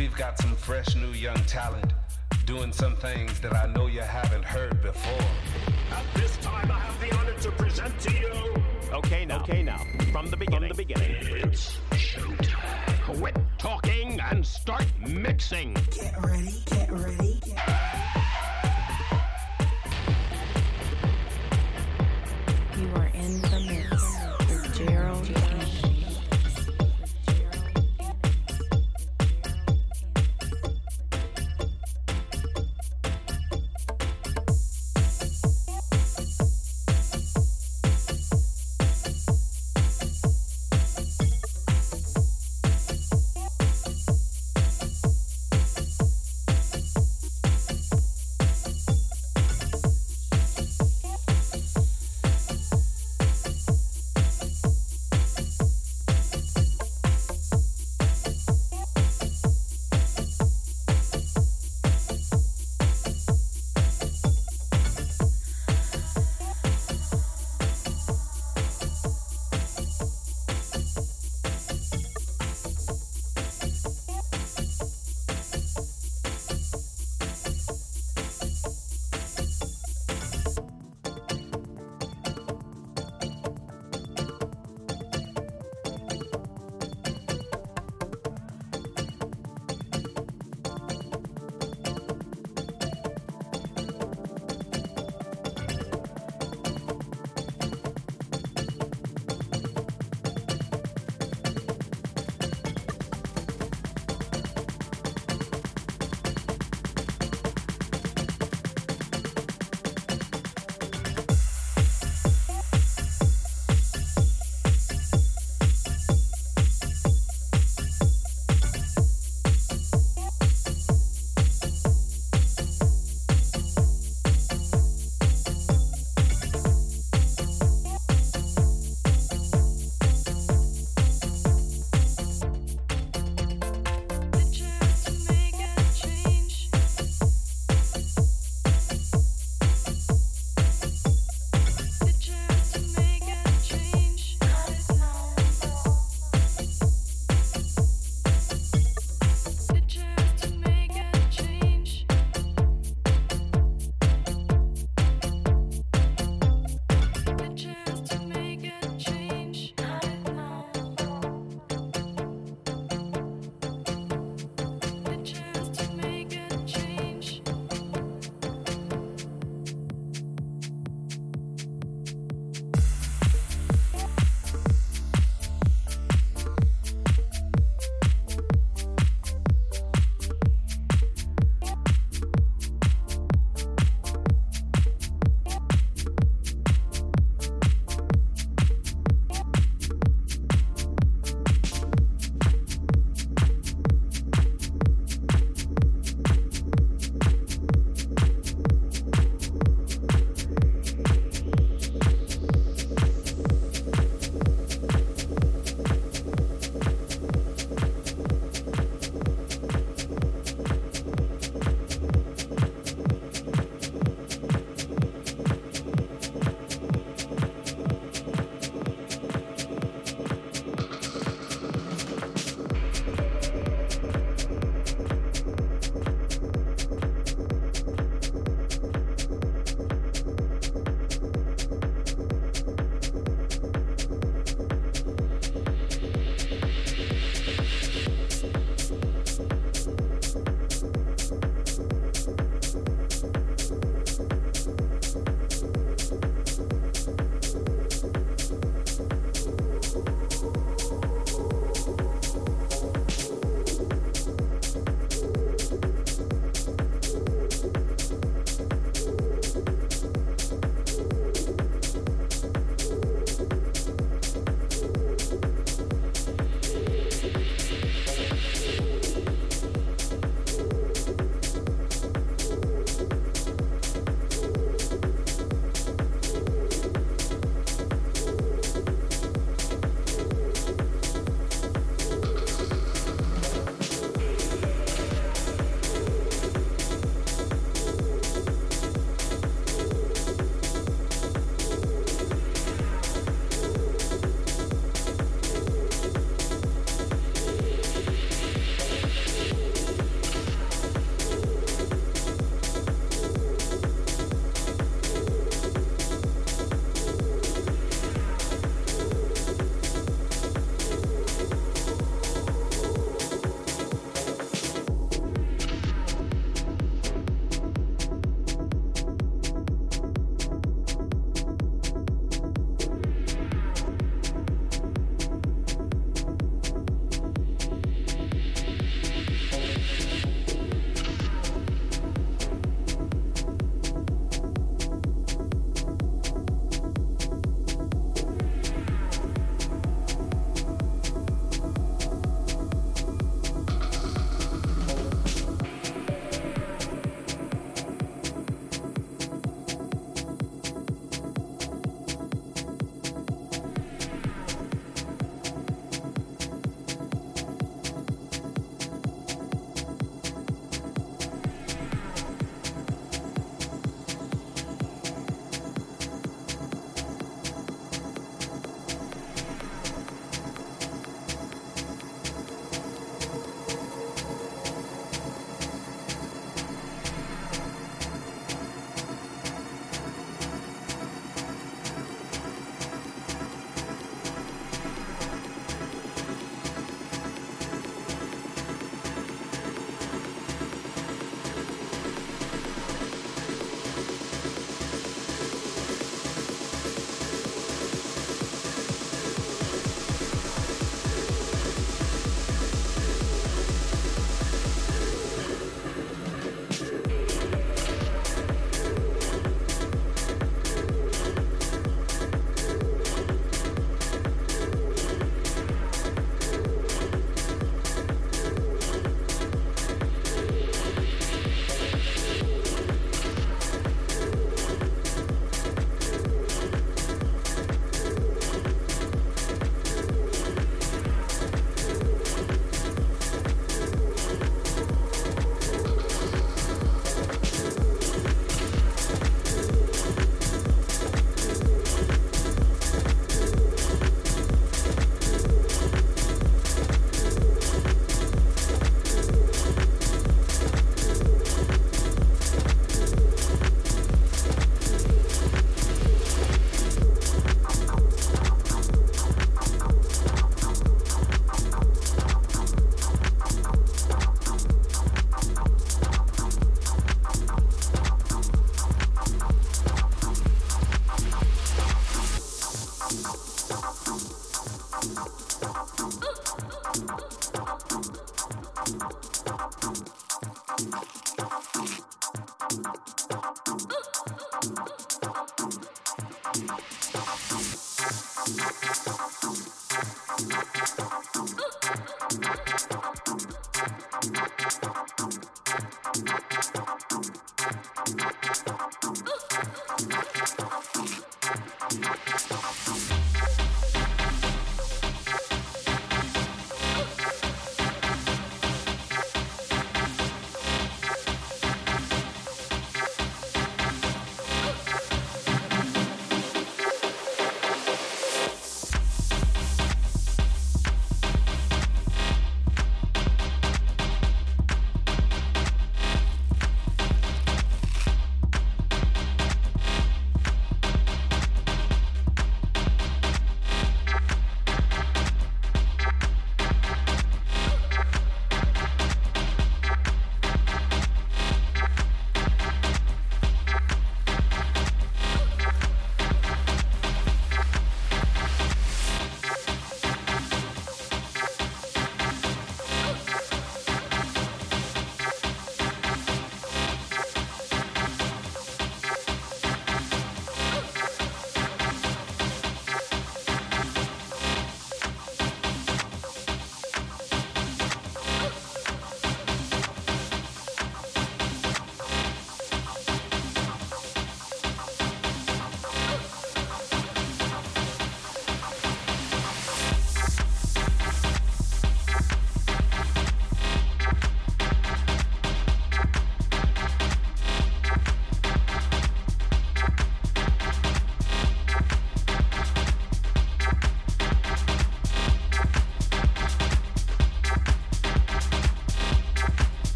We've got some fresh new young talent doing some things that I know you haven't heard before. At this time, I have the honor to present to you. Okay, now. Okay, now. From the beginning. From the beginning. It's showtime. Quit talking and start mixing. Get ready, get ready. Get You are in the mix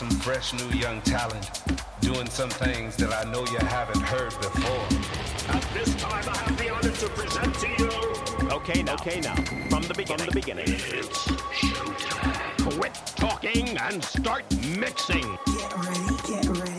Some fresh new young talent doing some things that I know you haven't heard before. At this time, I have the honor to present to you. Okay, now. Okay, now. From the beginning. From the beginning. It's showtime. Quit talking and start mixing. Get ready, get ready,